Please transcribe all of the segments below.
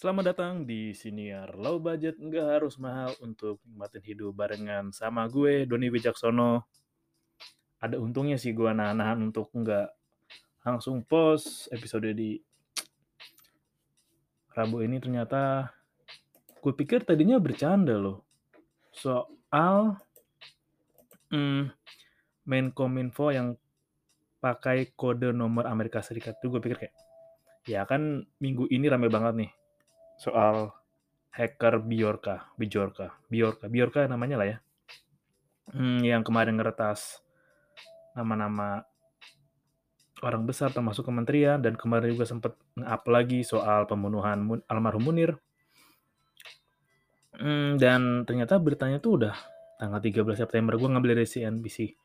Selamat datang di Siniar. Low Budget nggak harus mahal untuk nikmatin hidup barengan sama gue Doni Wijaksono. Ada untungnya sih gue nahan-nahan untuk nggak langsung post episode di Rabu ini. Ternyata gue pikir tadinya bercanda loh. Soal hmm, Menkominfo yang pakai kode nomor Amerika Serikat itu gue pikir kayak ya kan minggu ini rame banget nih soal hacker Biorka, Bijorka, Biorka, Biorka namanya lah ya. Hmm, yang kemarin ngeretas nama-nama orang besar termasuk kementerian dan kemarin juga sempat nge-up lagi soal pembunuhan almarhum Munir. Hmm, dan ternyata beritanya tuh udah tanggal 13 September gue ngambil dari CNBC.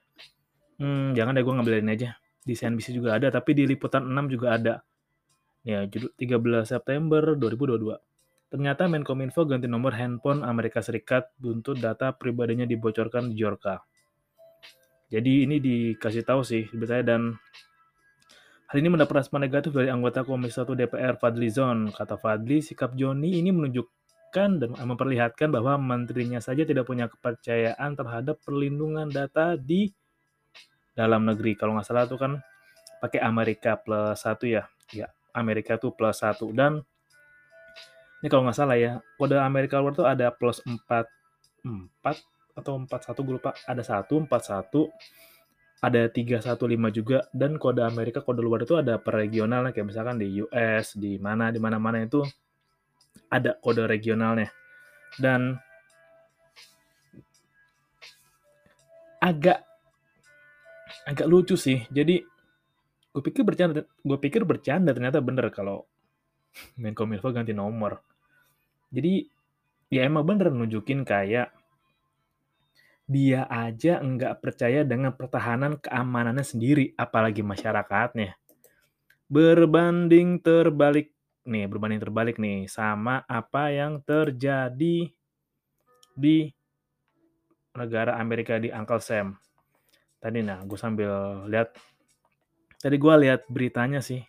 Hmm, jangan deh gue ngambilin aja. Di CNBC juga ada, tapi di liputan 6 juga ada. Ya, judul 13 September 2022. Ternyata Menkominfo ganti nomor handphone Amerika Serikat buntut data pribadinya dibocorkan di Jorka. Jadi ini dikasih tahu sih beritanya dan hal ini mendapat respon negatif dari anggota Komisi 1 DPR Fadli Zon. Kata Fadli, sikap Joni ini menunjukkan dan memperlihatkan bahwa menterinya saja tidak punya kepercayaan terhadap perlindungan data di dalam negeri. Kalau nggak salah itu kan pakai Amerika plus satu ya. Ya, Amerika tuh plus satu. Dan ini kalau nggak salah ya kode Amerika luar tuh ada plus 4 4 atau 41 gue lupa. Ada 1 41 ada 315 juga. Dan kode Amerika kode luar itu ada per regionalnya. Kayak misalkan di US di mana di mana-mana itu ada kode regionalnya. Dan agak agak lucu sih. Jadi gue pikir bercanda gue pikir bercanda ternyata bener kalau Menkominfo ganti nomor jadi ya emang bener nunjukin kayak dia aja nggak percaya dengan pertahanan keamanannya sendiri, apalagi masyarakatnya. Berbanding terbalik nih, berbanding terbalik nih sama apa yang terjadi di negara Amerika di Uncle Sam. Tadi nah, gue sambil lihat, tadi gue lihat beritanya sih,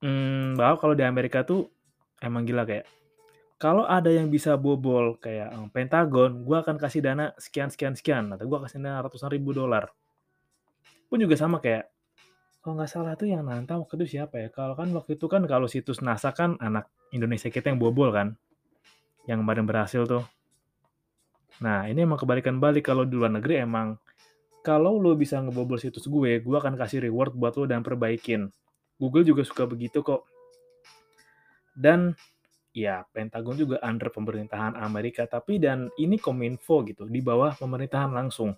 hmm, bahwa kalau di Amerika tuh emang gila kayak kalau ada yang bisa bobol kayak um, Pentagon, gue akan kasih dana sekian sekian sekian, atau gue kasih dana ratusan ribu dolar. Pun juga sama kayak kalau nggak salah tuh yang nantang waktu itu siapa ya? Kalau kan waktu itu kan kalau situs NASA kan anak Indonesia kita yang bobol kan, yang kemarin berhasil tuh. Nah ini emang kebalikan balik kalau di luar negeri emang kalau lo bisa ngebobol situs gue, gue akan kasih reward buat lo dan perbaikin. Google juga suka begitu kok. Dan ya Pentagon juga under pemerintahan Amerika, tapi dan ini Kominfo gitu, di bawah pemerintahan langsung.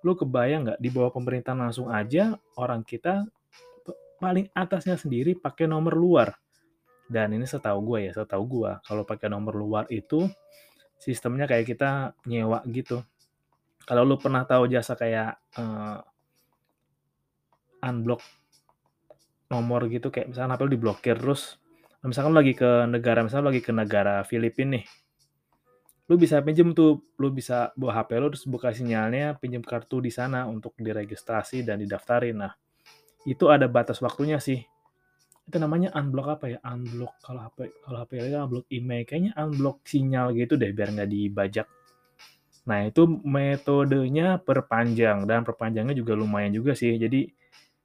Lu kebayang nggak di bawah pemerintahan langsung aja orang kita paling atasnya sendiri pakai nomor luar. Dan ini setahu gue ya, setahu gue kalau pakai nomor luar itu sistemnya kayak kita nyewa gitu. Kalau lu pernah tahu jasa kayak uh, unblock nomor gitu kayak misalnya apa lu diblokir terus misalkan lagi ke negara misalnya lagi ke negara Filipina nih lu bisa pinjem tuh lu bisa bawa HP lu terus buka sinyalnya pinjem kartu di sana untuk diregistrasi dan didaftarin. Nah itu ada batas waktunya sih. Itu namanya unblock apa ya? Unblock kalau HP kalau HP itu unblock email. Kayaknya unblock sinyal gitu deh biar nggak dibajak nah itu metodenya perpanjang dan perpanjangnya juga lumayan juga sih jadi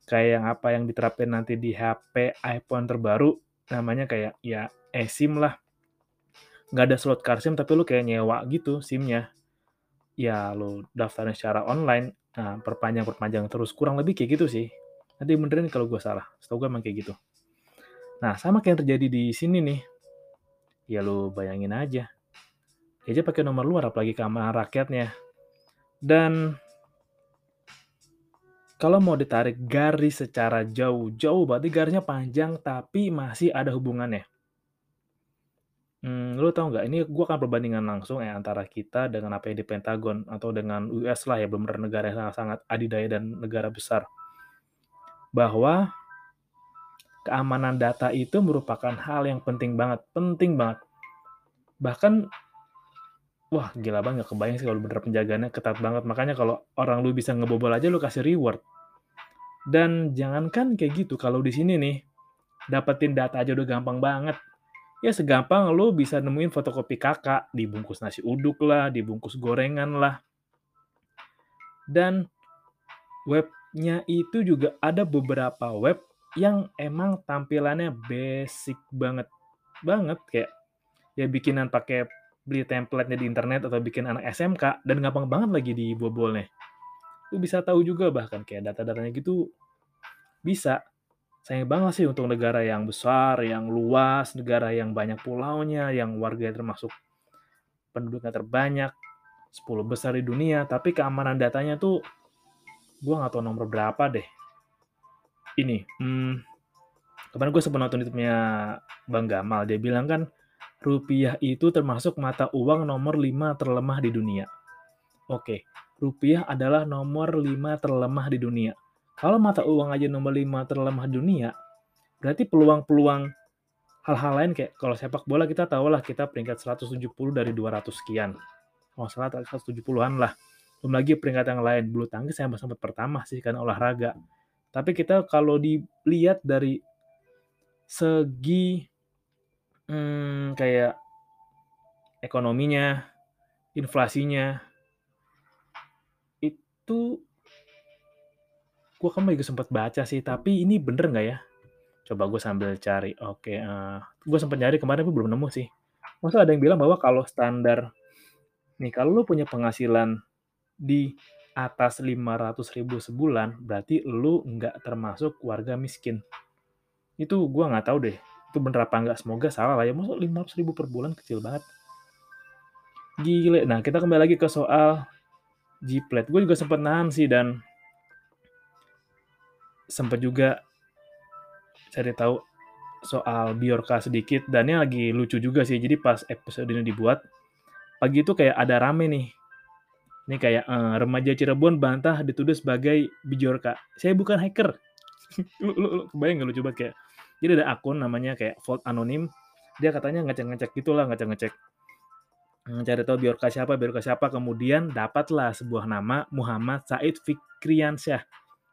kayak yang apa yang diterapin nanti di HP iPhone terbaru namanya kayak ya eSIM lah. Nggak ada slot card SIM tapi lu kayak nyewa gitu SIM-nya. Ya lu daftarnya secara online, nah perpanjang-perpanjang terus kurang lebih kayak gitu sih. Nanti benerin kalau gue salah. Setahu gue emang kayak gitu. Nah, sama kayak yang terjadi di sini nih. Ya lu bayangin aja. Dia aja pakai nomor luar apalagi keamanan rakyatnya. Dan kalau mau ditarik garis secara jauh-jauh, berarti garisnya panjang tapi masih ada hubungannya. Hmm, lu tahu nggak? Ini gue akan perbandingan langsung ya antara kita dengan apa yang di Pentagon atau dengan US lah ya, benar negara yang sangat-sangat adidaya dan negara besar. Bahwa keamanan data itu merupakan hal yang penting banget, penting banget. Bahkan wah gila banget kebayang sih kalau bener penjagaannya ketat banget. Makanya kalau orang lu bisa ngebobol aja lu kasih reward. Dan jangankan kayak gitu, kalau di sini nih, dapetin data aja udah gampang banget. Ya segampang lu bisa nemuin fotokopi Kakak, dibungkus nasi uduk lah, dibungkus gorengan lah. Dan webnya itu juga ada beberapa web yang emang tampilannya basic banget. Banget kayak ya bikinan pakai beli template-nya di internet atau bikin anak SMK dan gampang banget lagi dibobolnya. Lu bisa tahu juga bahkan kayak data-datanya gitu bisa. Sayang banget sih untuk negara yang besar, yang luas, negara yang banyak pulaunya, yang warganya termasuk penduduknya terbanyak, 10 besar di dunia, tapi keamanan datanya tuh gua nggak tahu nomor berapa deh. Ini, hmm, kemarin gue sempat nonton YouTube-nya Bang Gamal, dia bilang kan rupiah itu termasuk mata uang nomor 5 terlemah di dunia. Oke, rupiah adalah nomor 5 terlemah di dunia. Kalau mata uang aja nomor 5 terlemah di dunia, berarti peluang-peluang hal-hal lain kayak kalau sepak bola kita tahu lah kita peringkat 170 dari 200 sekian. Kalau salah 170-an lah. Belum lagi peringkat yang lain. Bulu tangkis yang sempat pertama sih kan olahraga. Tapi kita kalau dilihat dari segi hmm, kayak ekonominya, inflasinya, itu gue kan juga sempat baca sih, tapi ini bener nggak ya? Coba gue sambil cari. Oke, uh, gue sempat nyari kemarin tapi belum nemu sih. Masa ada yang bilang bahwa kalau standar nih kalau lu punya penghasilan di atas 500 ribu sebulan, berarti lu nggak termasuk warga miskin. Itu gue nggak tahu deh. Itu bener apa nggak? Semoga salah lah ya. Masa 500 ribu per bulan kecil banget. Gile. Nah, kita kembali lagi ke soal Gplet. Gue juga sempat nahan sih dan sempat juga cari tahu soal Biorka sedikit dan ini lagi lucu juga sih. Jadi pas episode ini dibuat pagi itu kayak ada rame nih. Ini kayak uh, remaja Cirebon bantah dituduh sebagai Biorka. Saya bukan hacker. lu, lu, lu bayang gak lu coba kayak jadi ada akun namanya kayak Vault Anonim. Dia katanya ngecek-ngecek gitulah, ngecek-ngecek. Cari tahu Biorka siapa, Biorka siapa, kemudian dapatlah sebuah nama Muhammad Said Fikriansyah.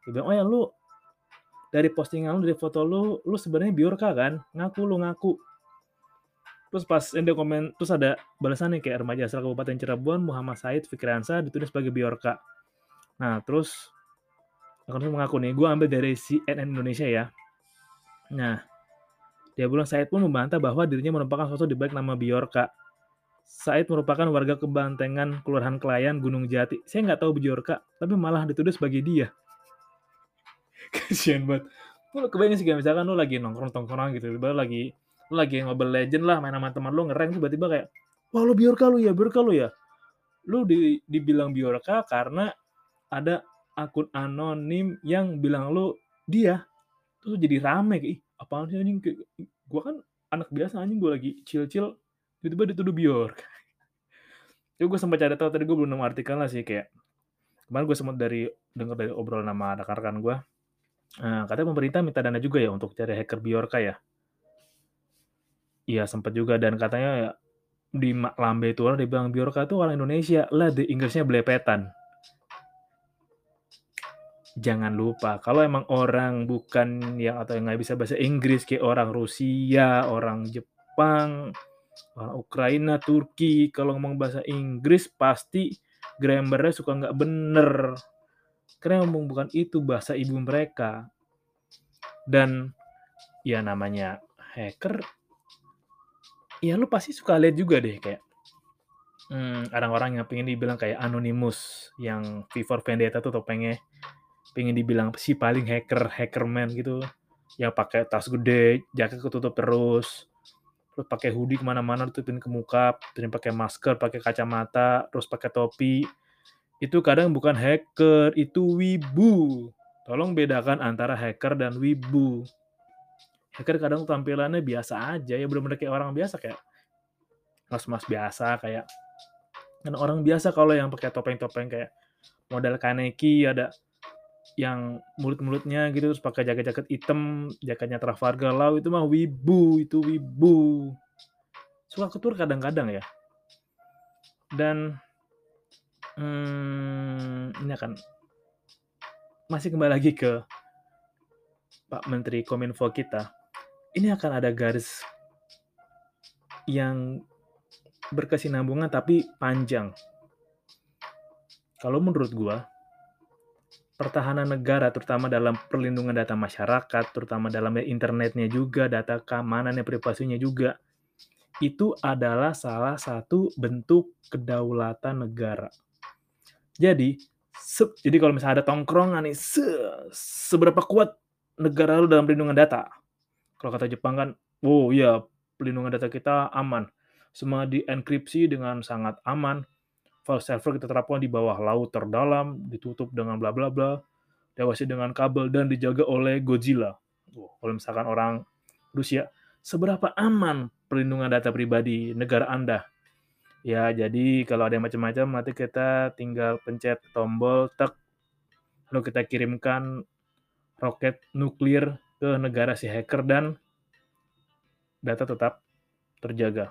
Dia bilang, oh ya lu dari postingan lu dari foto lu lu sebenarnya biorka kan? Ngaku lu ngaku. Terus pas dia komen terus ada balasannya kayak remaja asal Kabupaten Cirebon Muhammad Said Fikransa ditulis sebagai biorka nah terus akan mengaku nih gue ambil dari CNN Indonesia ya nah dia bilang Said pun membantah bahwa dirinya merupakan sosok di balik nama Biorka. Said merupakan warga kebantengan Kelurahan Kelayan, Gunung Jati. Saya nggak tahu Biorka, tapi malah dituduh sebagai dia. kasian banget lu kebayang sih misalkan lu lagi nongkrong nongkrong gitu tiba lagi lu lagi Mobile Legend lah main sama teman lu ngereng tiba-tiba kayak wah lu biorka lu ya biorka lu ya lu di, dibilang biorka karena ada akun anonim yang bilang lu dia tuh jadi rame kayak apaan sih anjing gue kan anak biasa anjing gue lagi chill-chill tiba-tiba dituduh biorka Jadi gue sempat cari tahu tadi gue belum nemu artikel lah sih kayak kemarin gue sempat dari dengar dari obrolan nama rekan-rekan gue Nah, katanya pemerintah minta dana juga ya untuk cari hacker Biorka ya? Iya sempat juga dan katanya ya, di Lambe itu orang dibilang Biorka itu orang Indonesia lah di Inggrisnya belepetan. Jangan lupa kalau emang orang bukan yang atau yang nggak bisa bahasa Inggris kayak orang Rusia, orang Jepang, orang Ukraina, Turki, kalau ngomong bahasa Inggris pasti grammarnya suka nggak bener karena ngomong bukan itu bahasa ibu mereka. Dan ya namanya hacker, ya lu pasti suka lihat juga deh kayak hmm, orang-orang yang pengen dibilang kayak anonymous yang for Vendetta tuh pengen pengen dibilang si paling hacker hackerman gitu yang pakai tas gede jaket ketutup terus terus pakai hoodie ke mana-mana tutupin ke muka terus pakai masker pakai kacamata terus pakai topi itu kadang bukan hacker, itu wibu. Tolong bedakan antara hacker dan wibu. Hacker kadang tampilannya biasa aja ya, bener-bener kayak orang biasa kayak mas-mas biasa kayak kan orang biasa kalau yang pakai topeng-topeng kayak model Kaneki ada yang mulut-mulutnya gitu terus pakai jaket-jaket hitam, jaketnya Trafalgar Law itu mah wibu, itu wibu. Suka ketur kadang-kadang ya. Dan Hmm, ini akan masih kembali lagi ke Pak Menteri Kominfo kita. Ini akan ada garis yang berkesinambungan tapi panjang. Kalau menurut gua, pertahanan negara terutama dalam perlindungan data masyarakat, terutama dalam internetnya juga, data keamanannya, privasinya juga, itu adalah salah satu bentuk kedaulatan negara. Jadi, se jadi kalau misalnya ada tongkrongan nih, se seberapa kuat negara lu dalam perlindungan data? Kalau kata Jepang kan, oh iya, perlindungan data kita aman. Semua dienkripsi dengan sangat aman. File server kita terapkan di bawah laut terdalam, ditutup dengan bla bla bla, diawasi dengan kabel dan dijaga oleh Godzilla. Oh, kalau misalkan orang Rusia, seberapa aman perlindungan data pribadi negara Anda? Ya, jadi kalau ada macam-macam nanti kita tinggal pencet tombol tek lalu kita kirimkan roket nuklir ke negara si hacker dan data tetap terjaga.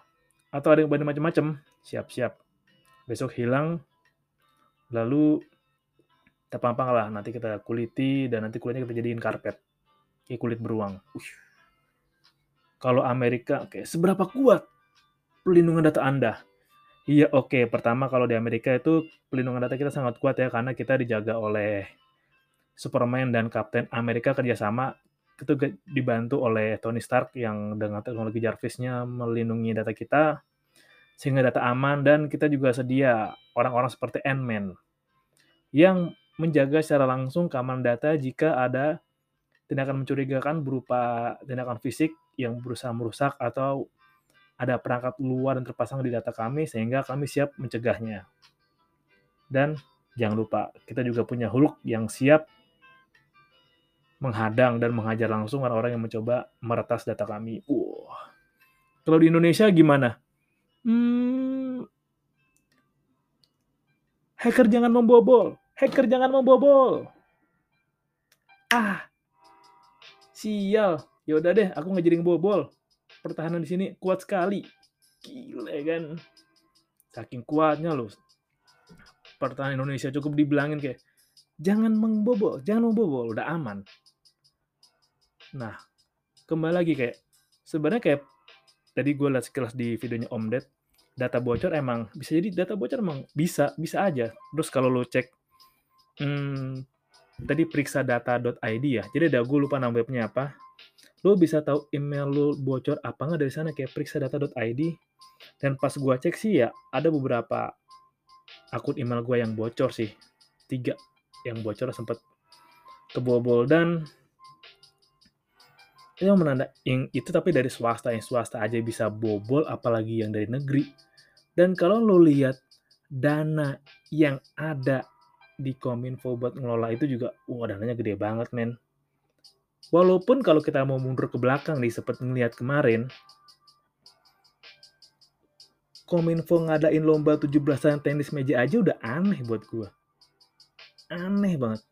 Atau ada yang macam-macam, siap-siap. Besok hilang, lalu kita pampang lah, nanti kita kuliti, dan nanti kulitnya kita jadiin karpet. Kayak kulit beruang. Ush. Kalau Amerika, oke, seberapa kuat pelindungan data Anda? Iya, oke. Okay. Pertama, kalau di Amerika itu pelindungan data kita sangat kuat ya, karena kita dijaga oleh Superman dan Kapten Amerika kerjasama itu dibantu oleh Tony Stark yang dengan teknologi Jarvisnya melindungi data kita sehingga data aman dan kita juga sedia orang-orang seperti Ant-Man yang menjaga secara langsung keamanan data jika ada tindakan mencurigakan berupa tindakan fisik yang berusaha merusak atau ada perangkat luar yang terpasang di data kami sehingga kami siap mencegahnya. Dan jangan lupa, kita juga punya Hulk yang siap menghadang dan menghajar langsung orang-orang yang mencoba meretas data kami. Uh. Kalau di Indonesia gimana? Hmm, hacker jangan membobol. Hacker jangan membobol. Ah, sial. Ya udah deh, aku nggak jadi ngebobol pertahanan di sini kuat sekali. Gile kan. Saking kuatnya loh. Pertahanan Indonesia cukup dibilangin kayak jangan membobol, jangan membobol, udah aman. Nah, kembali lagi kayak sebenarnya kayak tadi gue lihat sekilas di videonya Om Ded, data bocor emang bisa jadi data bocor emang bisa bisa aja. Terus kalau lo cek hmm, tadi periksa data.id ya. Jadi ada gue lupa nama webnya apa. Lo bisa tahu email lo bocor apa nggak dari sana kayak periksa data.id dan pas gua cek sih ya ada beberapa akun email gua yang bocor sih. Tiga yang bocor sempat kebobol dan itu menanda yang itu tapi dari swasta yang swasta aja bisa bobol apalagi yang dari negeri dan kalau lo lihat dana yang ada di Kominfo buat ngelola itu juga wah dananya gede banget men Walaupun kalau kita mau mundur ke belakang nih, seperti ngeliat kemarin, Kominfo ngadain lomba 17-an tenis meja aja udah aneh buat gue. Aneh banget.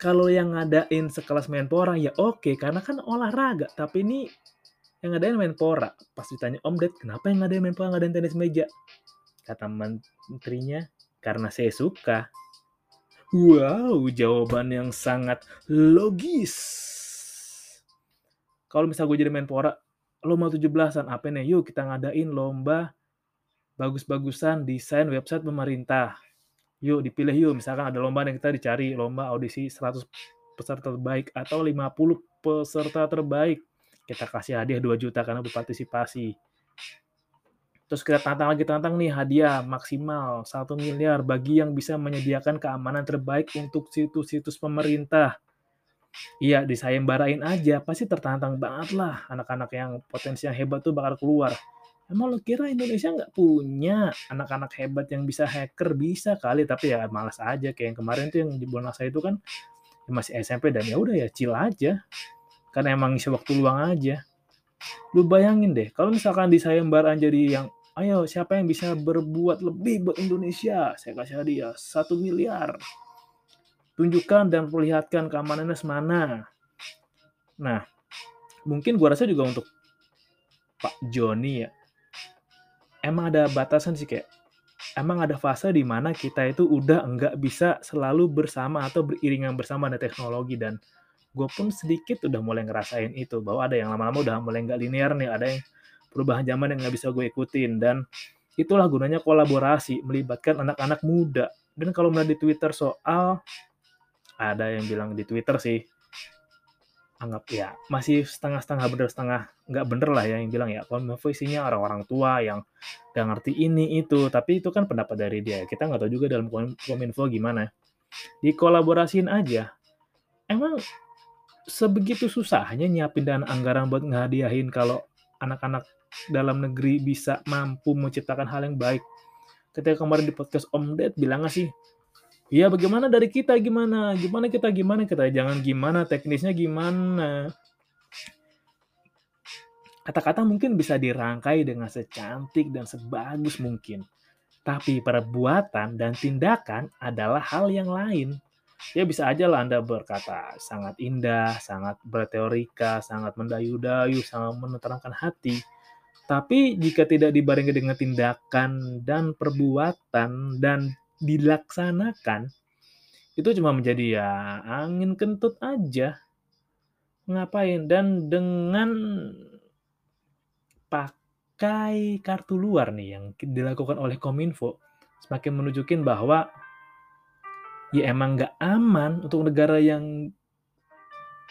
Kalau yang ngadain sekelas Menpora ya oke, karena kan olahraga. Tapi ini yang ngadain Menpora. Pas ditanya Om Ded, kenapa yang ngadain Menpora ngadain tenis meja? Kata menterinya, karena saya suka. Wow, jawaban yang sangat logis kalau misal gue jadi menpora lomba 17-an apa nih yuk kita ngadain lomba bagus-bagusan desain website pemerintah yuk dipilih yuk misalkan ada lomba yang kita dicari lomba audisi 100 peserta terbaik atau 50 peserta terbaik kita kasih hadiah 2 juta karena berpartisipasi terus kita tantang lagi tantang nih hadiah maksimal 1 miliar bagi yang bisa menyediakan keamanan terbaik untuk situs-situs pemerintah Iya, disayembarain aja, pasti tertantang banget lah anak-anak yang potensi yang hebat tuh bakal keluar. Emang lo kira Indonesia nggak punya anak-anak hebat yang bisa hacker? Bisa kali, tapi ya malas aja. Kayak yang kemarin tuh yang di Bonasa itu kan ya masih SMP dan ya udah ya chill aja. Karena emang isi waktu luang aja. Lu bayangin deh, kalau misalkan disayembaran jadi yang ayo siapa yang bisa berbuat lebih buat Indonesia? Saya kasih hadiah satu miliar tunjukkan dan perlihatkan keamanannya semana. Nah, mungkin gua rasa juga untuk Pak Joni ya, emang ada batasan sih kayak, emang ada fase di mana kita itu udah enggak bisa selalu bersama atau beriringan bersama dengan teknologi dan gue pun sedikit udah mulai ngerasain itu bahwa ada yang lama-lama udah mulai nggak linear nih, ada yang perubahan zaman yang nggak bisa gue ikutin. Dan itulah gunanya kolaborasi melibatkan anak-anak muda. Dan kalau melihat di Twitter soal ada yang bilang di Twitter sih anggap ya masih setengah-setengah bener setengah nggak bener lah ya yang bilang ya kominfo isinya orang-orang tua yang nggak ngerti ini itu. Tapi itu kan pendapat dari dia. Kita nggak tahu juga dalam kominfo gimana. Dikolaborasiin aja. Emang sebegitu susahnya nyiapin dana anggaran buat ngehadiahin kalau anak-anak dalam negeri bisa mampu menciptakan hal yang baik ketika kemarin di podcast Om Ded bilang sih Ya bagaimana dari kita gimana? Gimana kita gimana kita? Jangan gimana teknisnya gimana? Kata-kata mungkin bisa dirangkai dengan secantik dan sebagus mungkin. Tapi perbuatan dan tindakan adalah hal yang lain. Ya bisa aja lah Anda berkata sangat indah, sangat berteorika, sangat mendayu-dayu, sangat menerangkan hati. Tapi jika tidak dibarengi dengan tindakan dan perbuatan dan dilaksanakan itu cuma menjadi ya angin kentut aja. Ngapain dan dengan pakai kartu luar nih yang dilakukan oleh Kominfo semakin menunjukin bahwa ya emang nggak aman untuk negara yang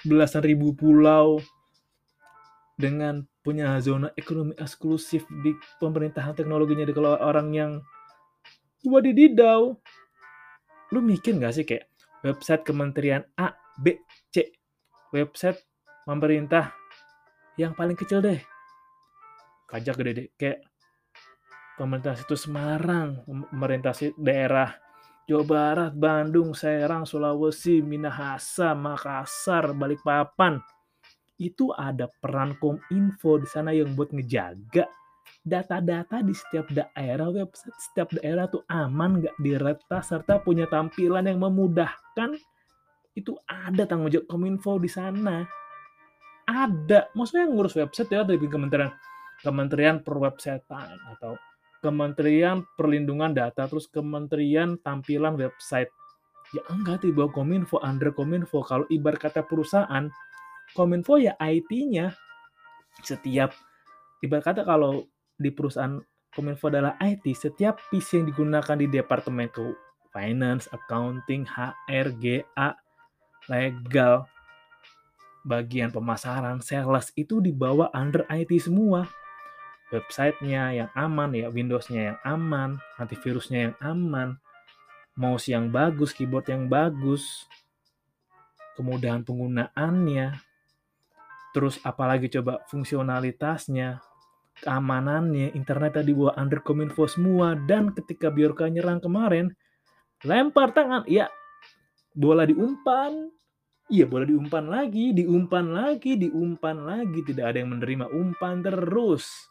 belasan ribu pulau dengan punya zona ekonomi eksklusif di pemerintahan teknologinya di kalau orang yang Wadididau. Lu mikir gak sih kayak website kementerian A, B, C. Website pemerintah yang paling kecil deh. Kajak gede deh. Kayak pemerintah situ Semarang, pemerintah daerah Jawa Barat, Bandung, Serang, Sulawesi, Minahasa, Makassar, Balikpapan. Itu ada peran Kominfo di sana yang buat ngejaga data-data di setiap daerah, website setiap daerah tuh aman nggak diretas serta punya tampilan yang memudahkan, itu ada tanggung jawab Kominfo di sana. Ada. Maksudnya ngurus website ya dari Kementerian Kementerian Perwebsitean atau Kementerian Perlindungan Data, terus Kementerian Tampilan Website. Ya enggak di bawah Kominfo, under Kominfo. Kalau ibarat kata perusahaan, Kominfo ya IT-nya. Setiap ibarat kata kalau di perusahaan Kominfo adalah IT, setiap PC yang digunakan di departemen ke finance, accounting, HR, GA, legal, bagian pemasaran, sales itu dibawa under IT semua. Websitenya yang aman ya, Windowsnya yang aman, antivirusnya yang aman, mouse yang bagus, keyboard yang bagus, kemudahan penggunaannya, terus apalagi coba fungsionalitasnya, keamanannya, internet tadi buat under kominfo semua, dan ketika Biorka nyerang kemarin, lempar tangan, ya bola diumpan, iya bola diumpan lagi, diumpan lagi, diumpan lagi, tidak ada yang menerima umpan terus.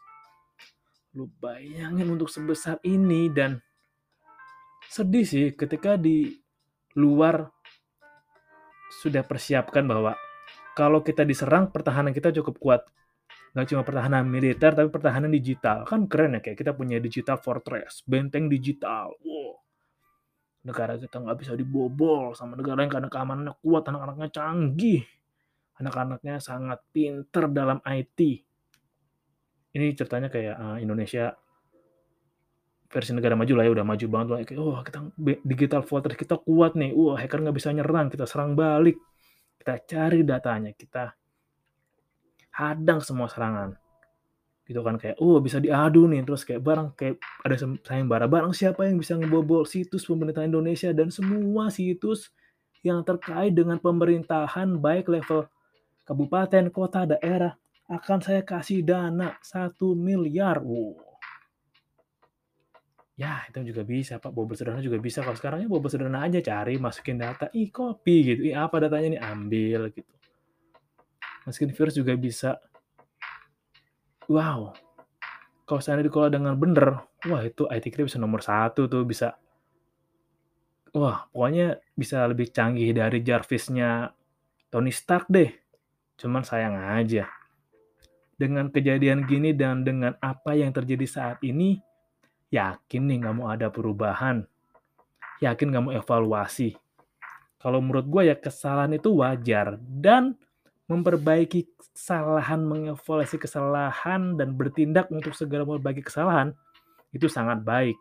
Lu bayangin untuk sebesar ini dan sedih sih ketika di luar sudah persiapkan bahwa kalau kita diserang pertahanan kita cukup kuat. Nggak cuma pertahanan militer tapi pertahanan digital. Kan keren ya kayak kita punya digital fortress benteng digital. Wow. Negara kita nggak bisa dibobol sama negara yang karena keamanannya kuat anak-anaknya canggih. Anak-anaknya sangat pinter dalam IT ini ceritanya kayak uh, Indonesia versi negara maju lah ya udah maju banget lah. Kayak oh kita digital fortress kita kuat nih. Wah hacker nggak bisa nyerang kita serang balik. Kita cari datanya kita hadang semua serangan. Gitu kan kayak oh bisa diadu nih. Terus kayak barang kayak ada sayembara barang siapa yang bisa ngebobol situs pemerintah Indonesia dan semua situs yang terkait dengan pemerintahan baik level kabupaten, kota, daerah akan saya kasih dana satu miliar. Wow. Ya, itu juga bisa, Pak. Bobol sederhana juga bisa. Kalau sekarangnya bobol sederhana aja cari, masukin data, ih copy gitu. Ih apa datanya nih, ambil gitu. Masukin virus juga bisa. Wow. Kalau saya dikelola dengan benar, wah itu IT kita bisa nomor satu tuh, bisa wah pokoknya bisa lebih canggih dari Jarvisnya Tony Stark deh. Cuman sayang aja. Dengan kejadian gini dan dengan apa yang terjadi saat ini, yakin nih nggak mau ada perubahan. Yakin nggak mau evaluasi. Kalau menurut gue ya kesalahan itu wajar. Dan memperbaiki kesalahan, mengevaluasi kesalahan, dan bertindak untuk segera memperbaiki kesalahan, itu sangat baik.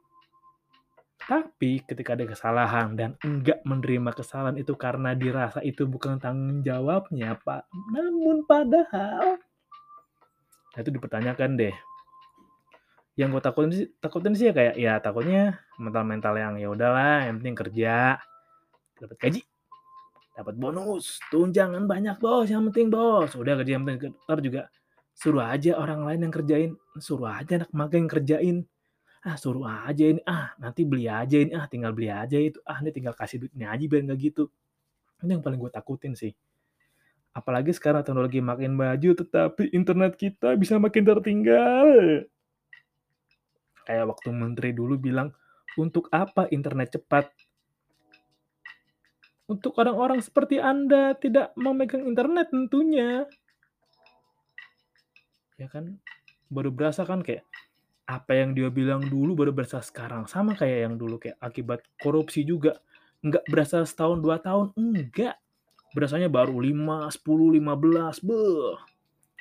Tapi ketika ada kesalahan dan enggak menerima kesalahan itu karena dirasa itu bukan tanggung jawabnya, Pak. Namun padahal nah itu dipertanyakan deh. Yang gue takutin sih, takutin sih ya kayak ya takutnya mental-mental yang ya udahlah, yang penting kerja, dapat gaji, dapat bonus, tunjangan banyak bos, yang penting bos, udah kerja yang penting ntar juga suruh aja orang lain yang kerjain, suruh aja anak magang yang kerjain, ah suruh aja ini, ah nanti beli aja ini, ah tinggal beli aja itu, ah ini tinggal kasih duit ini aja biar nggak gitu. Ini yang paling gue takutin sih. Apalagi sekarang teknologi makin maju, tetapi internet kita bisa makin tertinggal. Kayak waktu menteri dulu bilang, untuk apa internet cepat? Untuk orang-orang seperti Anda tidak memegang internet tentunya. Ya kan? Baru berasa kan kayak apa yang dia bilang dulu baru berasa sekarang. Sama kayak yang dulu kayak akibat korupsi juga. Nggak berasa setahun dua tahun, enggak. Berasanya baru 5, 10, 15, beuh.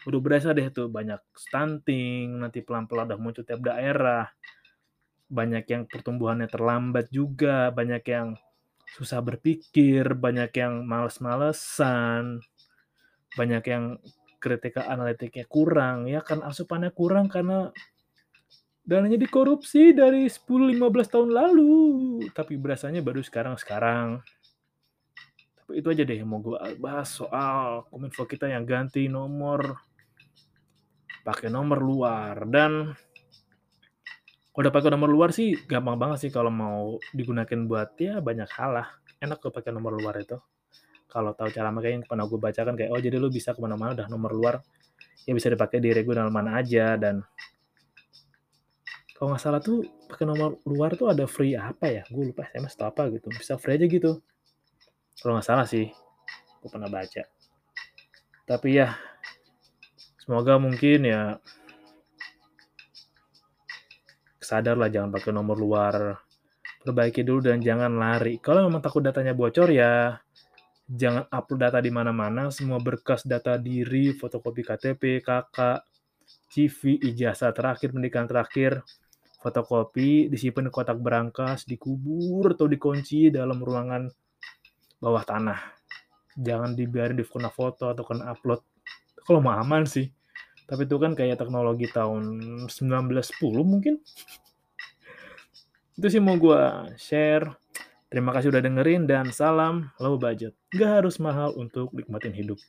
Udah berasa deh tuh banyak stunting, nanti pelan-pelan udah muncul tiap daerah. Banyak yang pertumbuhannya terlambat juga, banyak yang susah berpikir, banyak yang males-malesan, banyak yang kritika analitiknya kurang, ya kan asupannya kurang karena dananya dikorupsi dari 10-15 tahun lalu, tapi berasanya baru sekarang-sekarang. Itu aja deh yang mau gue bahas soal kominfo kita yang ganti nomor pakai nomor luar. Dan kalau udah pakai nomor luar sih gampang banget sih kalau mau digunakan buat ya banyak hal lah. Enak tuh pakai nomor luar itu. Kalau tahu cara makanya yang pernah gue bacakan kayak oh jadi lu bisa ke mana-mana udah nomor luar. Ya bisa dipakai di regional mana aja dan kalau nggak salah tuh pakai nomor luar tuh ada free apa ya? Gue lupa SMS atau apa gitu. Bisa free aja gitu kalau nggak salah sih gue pernah baca. Tapi ya semoga mungkin ya sadar lah jangan pakai nomor luar. Perbaiki dulu dan jangan lari. Kalau memang takut datanya bocor ya jangan upload data di mana-mana. Semua berkas data diri fotokopi KTP kakak CV ijazah terakhir pendidikan terakhir fotokopi disimpan di kotak berangkas dikubur atau dikunci dalam ruangan bawah tanah jangan dibiarin di foto atau kena upload kalau mau aman sih tapi itu kan kayak teknologi tahun 1910 mungkin. Itu sih mau gue share. Terima kasih udah dengerin dan salam low budget. Gak harus mahal untuk nikmatin hidup.